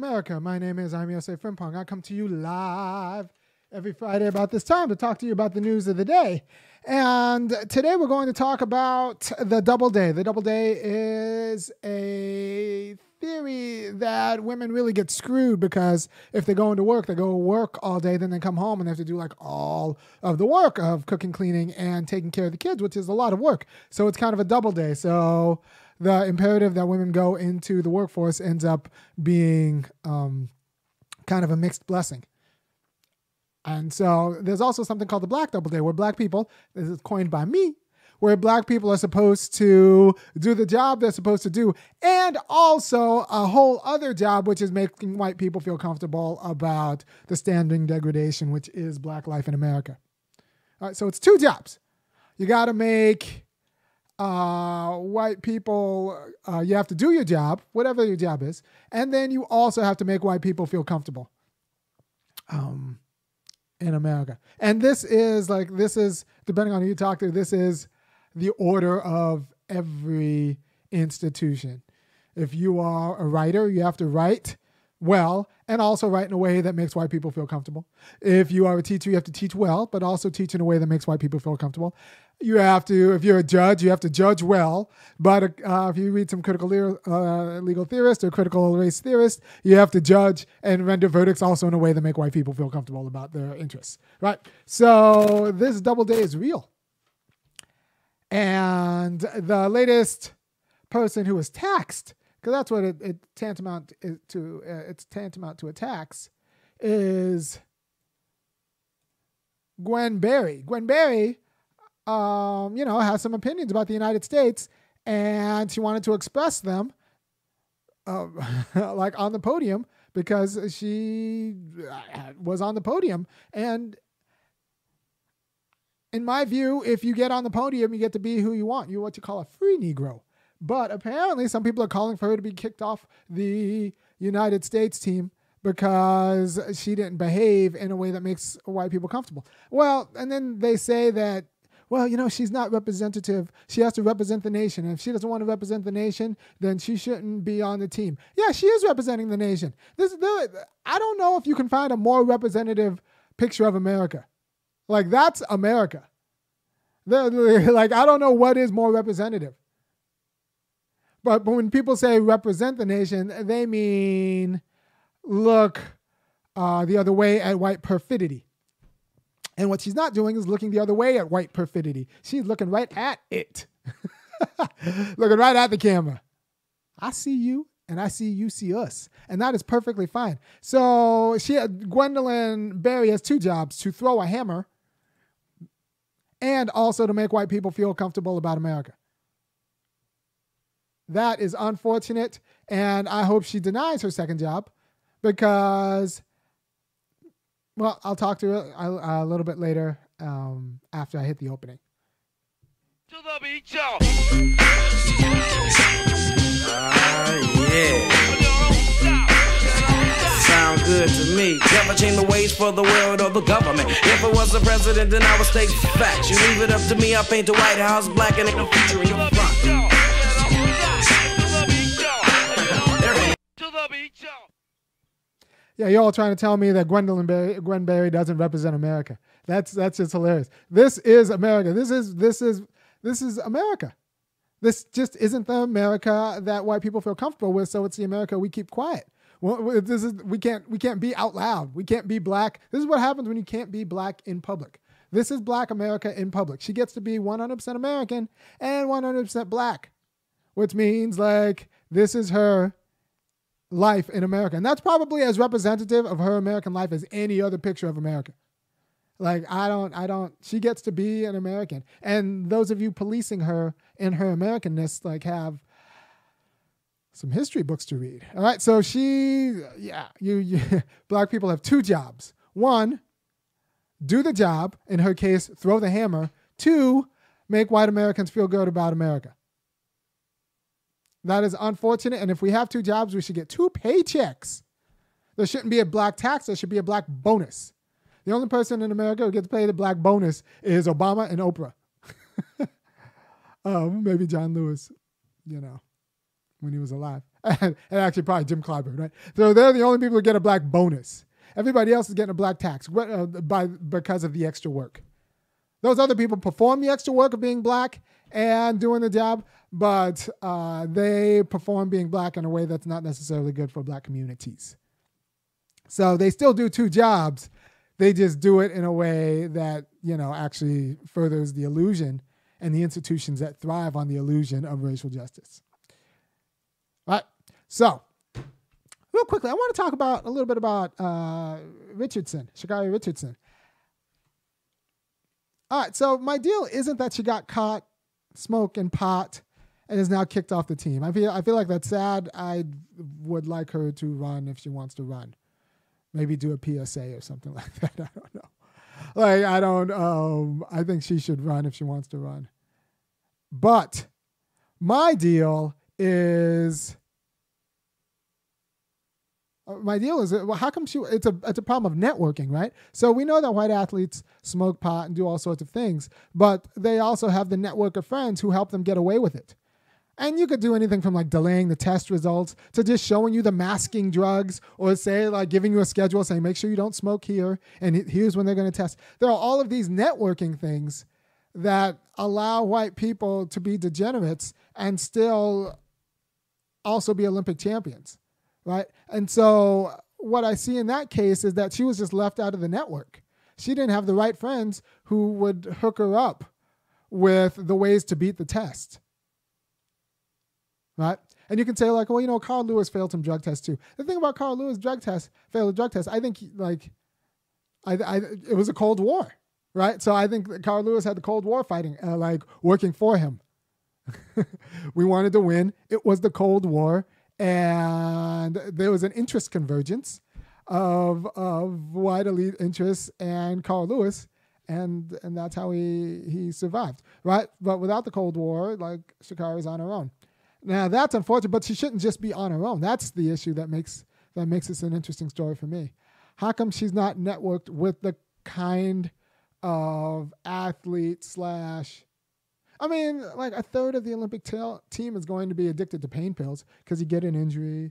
America. My name is I'm Yosef Frimpong. I come to you live every Friday about this time to talk to you about the news of the day. And today we're going to talk about the double day. The double day is a theory that women really get screwed because if they go into work, they go work all day, then they come home and they have to do like all of the work of cooking, cleaning, and taking care of the kids, which is a lot of work. So it's kind of a double day. So the imperative that women go into the workforce ends up being um, kind of a mixed blessing. And so there's also something called the Black Double Day, where black people, this is coined by me, where black people are supposed to do the job they're supposed to do, and also a whole other job, which is making white people feel comfortable about the standing degradation, which is black life in America. All right, so it's two jobs. You got to make uh, white people, uh, you have to do your job, whatever your job is, and then you also have to make white people feel comfortable. Um, in America. And this is like, this is, depending on who you talk to, this is the order of every institution. If you are a writer, you have to write well and also write in a way that makes white people feel comfortable. If you are a teacher, you have to teach well, but also teach in a way that makes white people feel comfortable. You have to, if you're a judge, you have to judge well. But uh, if you read some critical le- uh, legal theorist or critical race theorist, you have to judge and render verdicts also in a way that make white people feel comfortable about their interests. Right. So this double day is real. And the latest person who was taxed because that's what it, it tantamount to. Uh, it's tantamount to a tax. Is Gwen Berry? Gwen Berry, um, you know, has some opinions about the United States, and she wanted to express them, uh, like on the podium, because she uh, was on the podium, and in my view, if you get on the podium, you get to be who you want. You're what you call a free Negro. But apparently, some people are calling for her to be kicked off the United States team because she didn't behave in a way that makes white people comfortable. Well, and then they say that, well, you know, she's not representative. She has to represent the nation. And if she doesn't want to represent the nation, then she shouldn't be on the team. Yeah, she is representing the nation. This, I don't know if you can find a more representative picture of America. Like, that's America. like, I don't know what is more representative. But, but when people say represent the nation, they mean look uh, the other way at white perfidy. And what she's not doing is looking the other way at white perfidy. She's looking right at it, looking right at the camera. I see you, and I see you see us, and that is perfectly fine. So she, Gwendolyn Berry, has two jobs: to throw a hammer, and also to make white people feel comfortable about America. That is unfortunate. And I hope she denies her second job because, well, I'll talk to her a, a little bit later um, after I hit the opening. To the beach, y'all. Uh, yeah sound good to me. Never change the ways for the world or the government. If it was the president, then I would state facts. You leave it up to me, I paint the White House black and it can feature in your front. Yeah, you're all trying to tell me that Gwendolyn Berry, Gwen Berry doesn't represent America. That's that's just hilarious. This is America. This is this is this is America. This just isn't the America that white people feel comfortable with. So it's the America we keep quiet. Well, this is we can't we can't be out loud. We can't be black. This is what happens when you can't be black in public. This is black America in public. She gets to be 100% American and 100% black, which means like this is her life in America. And that's probably as representative of her American life as any other picture of America. Like I don't I don't she gets to be an American. And those of you policing her in her Americanness like have some history books to read. All right, so she yeah, you, you black people have two jobs. One, do the job, in her case, throw the hammer. Two, make white Americans feel good about America. That is unfortunate. And if we have two jobs, we should get two paychecks. There shouldn't be a black tax, there should be a black bonus. The only person in America who gets paid a black bonus is Obama and Oprah. um, maybe John Lewis, you know, when he was alive. and, actually probably Jim Clyburn, right? So they're the only people who get a black bonus. Everybody else is getting a black tax uh, by because of the extra work. Those other people perform the extra work of being black and doing the job, but uh, they perform being black in a way that's not necessarily good for black communities. So they still do two jobs. They just do it in a way that, you know, actually furthers the illusion and the institutions that thrive on the illusion of racial justice. All right. So, real quickly, I want to talk about a little bit about uh, Richardson, Sha'Carri Richardson. All right. So, my deal isn't that she got caught smoking pot and is now kicked off the team. I feel I feel like that's sad. I would like her to run if she wants to run. Maybe do a PSA or something like that. I don't know. Like I don't um I think she should run if she wants to run. But my deal is my deal is uh, well, how come she it's a it's a problem of networking right? So we know that white athletes smoke pot and do all sorts of things but they also have the network of friends who help them get away with it. And you could do anything from like delaying the test results to just showing you the masking drugs or say like giving you a schedule saying make sure you don't smoke here and here's when they're going to test. There are all of these networking things that allow white people to be degenerates and still also be Olympic champions, right? And so what I see in that case is that she was just left out of the network. She didn't have the right friends who would hook her up with the ways to beat the test. Right? And you can say like, well, you know, Carl Lewis failed some drug tests too. The thing about Carl Lewis drug test failed a drug test, I think like, I, I, it was a Cold War, right? So I think Carl Lewis had the Cold War fighting, uh, like working for him. we wanted to win. It was the Cold War, and there was an interest convergence of of white elite interests and Carl Lewis, and and that's how he he survived, right? But without the Cold War, like Sha'Carri's on her own. Now that's unfortunate, but she shouldn't just be on her own. That's the issue that makes that makes this an interesting story for me. How come she's not networked with the kind of athlete slash I mean, like a third of the Olympic team is going to be addicted to pain pills because you get an injury,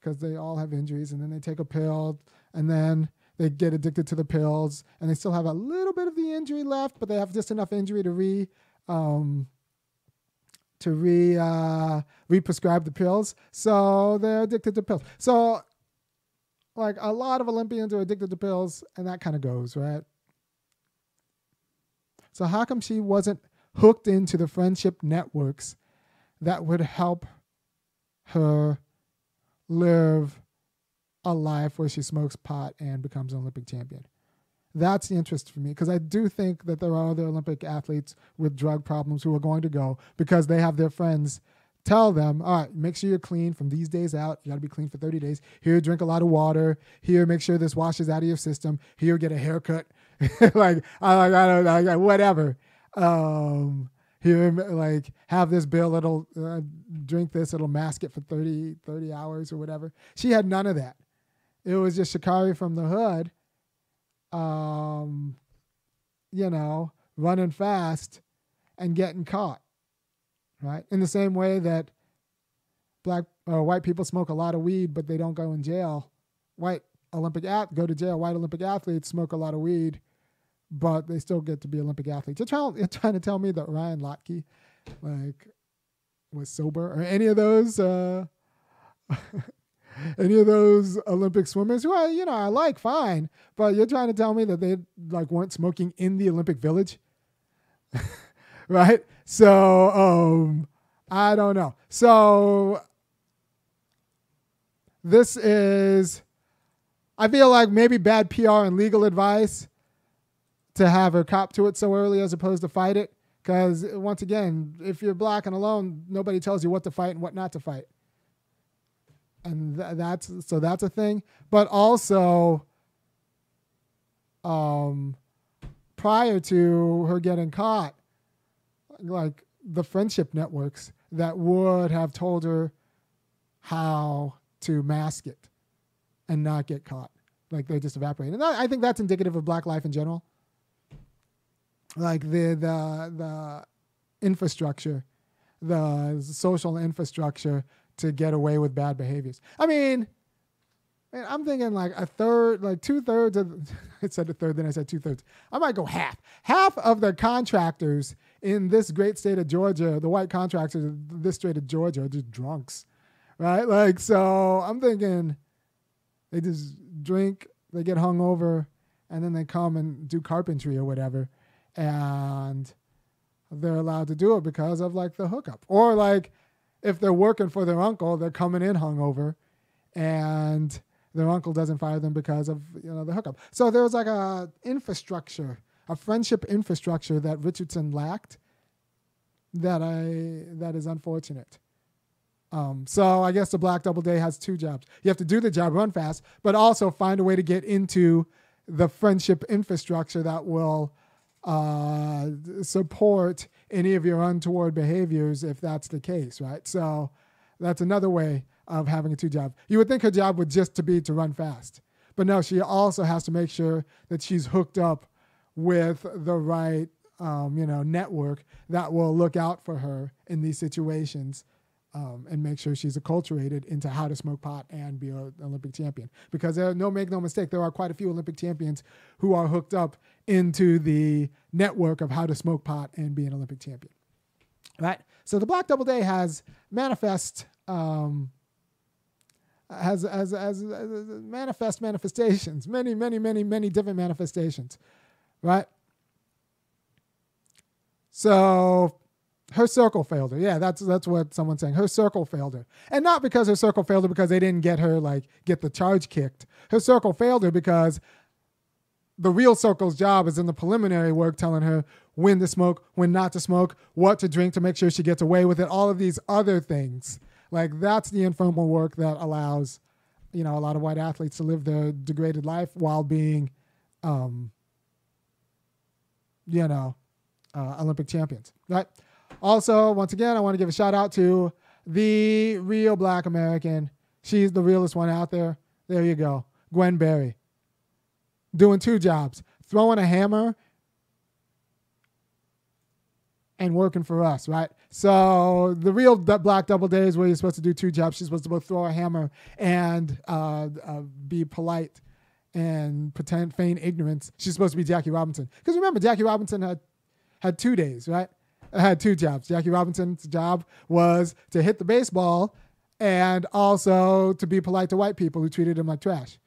because they all have injuries, and then they take a pill, and then they get addicted to the pills, and they still have a little bit of the injury left, but they have just enough injury to re um, to re uh, re-prescribe the pills, so they're addicted to pills. So, like a lot of Olympians are addicted to pills, and that kind of goes right. So how come she wasn't hooked into the friendship networks that would help her live a life where she smokes pot and becomes an Olympic champion. That's the interest for me because I do think that there are other Olympic athletes with drug problems who are going to go because they have their friends tell them, all right, make sure you're clean from these days out. You got to be clean for 30 days. Here, drink a lot of water. Here, make sure this washes out of your system. Here, get a haircut. like, I, I don't know, whatever um, here like have this bill it'll uh, drink this it'll mask it for 30 30 hours or whatever. She had none of that. It was just Sha'Carri from the hood um you know running fast and getting caught right? In the same way that black or uh, white people smoke a lot of weed but they don't go in jail. White olympic at go to jail. White olympic athletes smoke a lot of weed but they still get to be Olympic athletes. You're trying, you're trying to tell me that Ryan Lochte, like, was sober or any of those, uh, any of those Olympic swimmers who I, you know, I like fine, but you're trying to tell me that they like weren't smoking in the Olympic Village, right? So, um, I don't know. So this is, I feel like maybe bad PR and legal advice to have her cop to it so early as opposed to fight it. Because once again, if you're black and alone, nobody tells you what to fight and what not to fight. And th- that's so that's a thing. But also, um, prior to her getting caught, like the friendship networks that would have told her how to mask it and not get caught. Like they just evaporate. And I think that's indicative of black life in general like the the the infrastructure, the social infrastructure to get away with bad behaviors. I mean, man, I'm thinking like a third, like two thirds of. I said a third, then I said two thirds. I might go half. Half of the contractors in this great state of Georgia, the white contractors in this state of Georgia, are just drunks, right? Like, so I'm thinking they just drink, they get hung over, and then they come and do carpentry or whatever, and they're allowed to do it because of like the hookup, or like if they're working for their uncle, they're coming in hungover, and their uncle doesn't fire them because of you know the hookup. So there was like a infrastructure, a friendship infrastructure that Richardson lacked. That I that is unfortunate. Um, so I guess the Black Double Day has two jobs. You have to do the job, run fast, but also find a way to get into the friendship infrastructure that will uh, support any of your untoward behaviors if that's the case, right? So that's another way of having a two job. You would think her job would just to be to run fast, but no, she also has to make sure that she's hooked up with the right, um, you know, network that will look out for her in these situations um, and make sure she's acculturated into how to smoke pot and be an Olympic champion. Because there, no make no mistake, there are quite a few Olympic champions who are hooked up into the network of how to smoke pot and be an Olympic champion. Right. So the Black Double Day has manifest. Um, has, has, has, has manifest manifestations, many, many, many, many different manifestations, right? So her circle failed her. Yeah, that's that's what someone's saying. Her circle failed her, and not because her circle failed her because they didn't get her like get the charge kicked. Her circle failed her because the real circle's job is in the preliminary work, telling her when to smoke, when not to smoke, what to drink to make sure she gets away with it. All of these other things, like that's the informal work that allows, you know, a lot of white athletes to live their degraded life while being, um, you know, uh, Olympic champions, right? Also, once again, I want to give a shout out to the real black American. She's the realest one out there. There you go. Gwen Berry. Doing two jobs throwing a hammer and working for us, right? So the real black double day is where you're supposed to do two jobs. She's supposed to both throw a hammer and uh, uh, be polite and pretend feign ignorance. She's supposed to be Jackie Robinson because remember Jackie Robinson had had two days, right? Had two jobs. Jackie Robinson's job was to hit the baseball and also to be polite to white people who treated him like trash.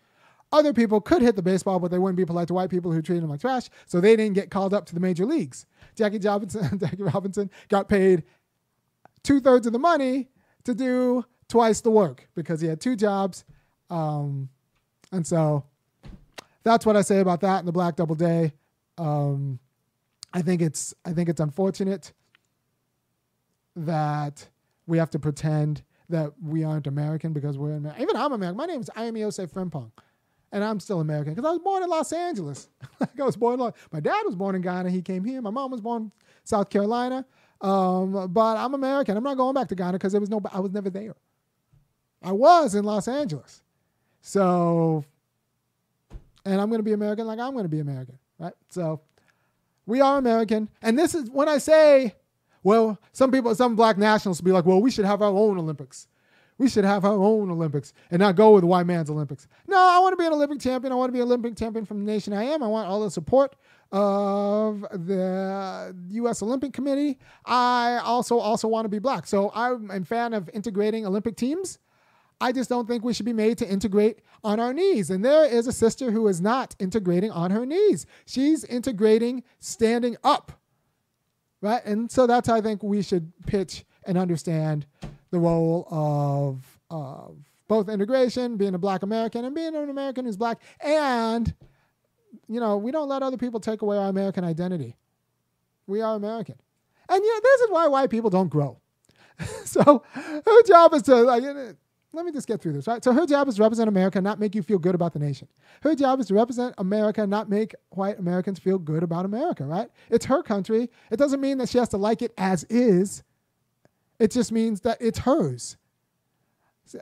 Other people could hit the baseball, but they wouldn't be polite to white people who treated him like trash, so they didn't get called up to the major leagues. Jackie Robinson, Jackie Robinson got paid two thirds of the money to do twice the work because he had two jobs. Um, and so that's what I say about that in the Black Double Day. Um, I think it's I think it's unfortunate that we have to pretend that we aren't American because we're American. Even I'm American. My name is Ayemi Yosef Frimpong, and I'm still American because I was born in Los Angeles. I was born. In, my dad was born in Ghana. He came here. My mom was born in South Carolina. Um, but I'm American. I'm not going back to Ghana because there was no. I was never there. I was in Los Angeles, so, and I'm going to be American like I'm going to be American, right? So we are American. And this is when I say, well, some people, some black nationalists be like, well, we should have our own Olympics. We should have our own Olympics and not go with white man's Olympics. No, I want to be an Olympic champion. I want to be an Olympic champion from the nation I am. I want all the support of the U.S. Olympic Committee. I also also want to be black. So I'm a fan of integrating Olympic teams. I just don't think we should be made to integrate on our knees. And there is a sister who is not integrating on her knees. She's integrating standing up. Right? And so that's how I think we should pitch and understand the role of, of both integration, being a black American, and being an American who's black. And, you know, we don't let other people take away our American identity. We are American. And, you know, this is why white people don't grow. so her job is to, like, let me just get through this, right? So her job is to represent America, not make you feel good about the nation. Her job is to represent America, not make white Americans feel good about America, right? It's her country. It doesn't mean that she has to like it as is. It just means that it's hers.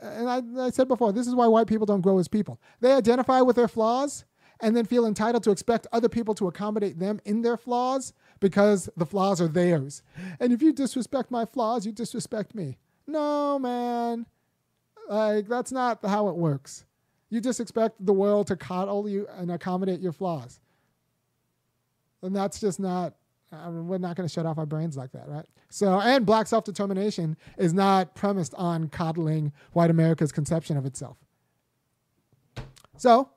And I, I said before, this is why white people don't grow as people. They identify with their flaws and then feel entitled to expect other people to accommodate them in their flaws because the flaws are theirs. And if you disrespect my flaws, you disrespect me. No, man Like that's not how it works. You just expect the world to coddle you and accommodate your flaws. And that's just not I mean, we're not going to shut off our brains like that, right? So, and black self determination is not premised on coddling white America's conception of itself. So,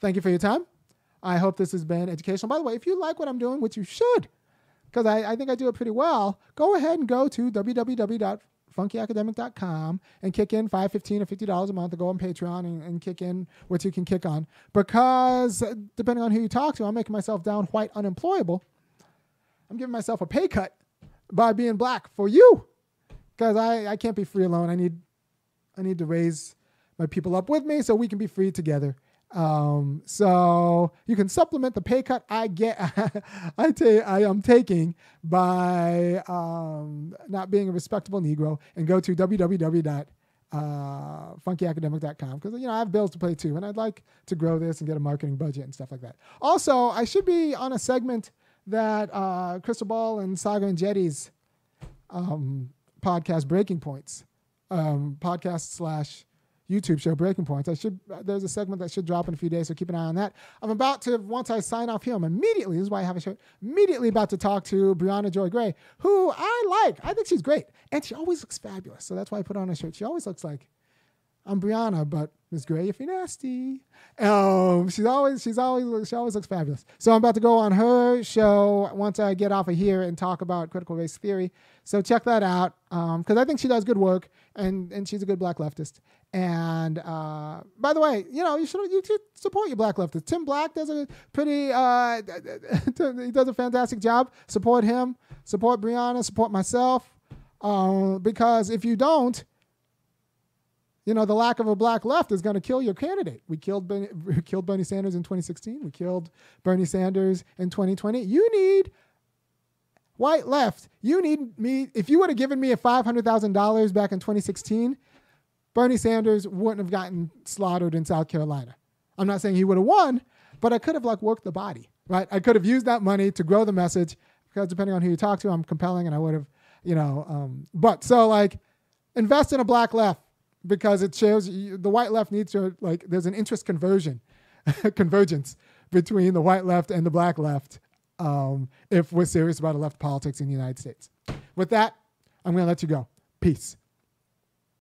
thank you for your time. I hope this has been educational. By the way, if you like what I'm doing, which you should, because I, I think I do it pretty well, go ahead and go to www.funkyacademic.com and kick in five, fifteen, or fifty dollars a month to go on Patreon and, and kick in what you can kick on. Because uh, depending on who you talk to, I'm making myself down white unemployable I'm giving myself a pay cut by being black for you because I, I can't be free alone. I need I need to raise my people up with me so we can be free together. Um, so you can supplement the pay cut I get I ta- I am taking by um, not being a respectable Negro and go to www uh, because you know I have bills to pay too, and I'd like to grow this and get a marketing budget and stuff like that. Also, I should be on a segment that uh, Krystal Ball and Saagar Enjeti's um, podcast Breaking Points, um, podcast slash YouTube show Breaking Points. I should there's a segment that should drop in a few days, so keep an eye on that. I'm about to once I sign off here, I'm immediately this is why I have a show. Immediately about to talk to Briahna Joy Gray, who I like. I think she's great, and she always looks fabulous. So that's why I put on a shirt. She always looks like I'm Briahna, but Miss Gray if you're nasty. Um, she's always she's always she always looks fabulous. So I'm about to go on her show once I get off of here and talk about critical race theory. So check that out because um, I think she does good work and and she's a good black leftist. And uh, by the way, you know you should you should support your black leftist. Tim Black does a pretty uh, he does a fantastic job. Support him. Support Briahna. Support myself. Um, because if you don't you know, the lack of a black left is going to kill your candidate. We killed Bernie, we killed Bernie Sanders in 2016. We killed Bernie Sanders in 2020. You need white left. You need me. If you would have given me a $500,000 back in 2016, Bernie Sanders wouldn't have gotten slaughtered in South Carolina. I'm not saying he would have won, but I could have like worked the body, right? I could have used that money to grow the message because depending on who you talk to, I'm compelling and I would have, you know, um, but so like invest in a black left because it shows you, the white left needs to like there's an interest conversion convergence between the white left and the black left um, if we're serious about left politics in the United States. With that, I'm going to let you go. Peace.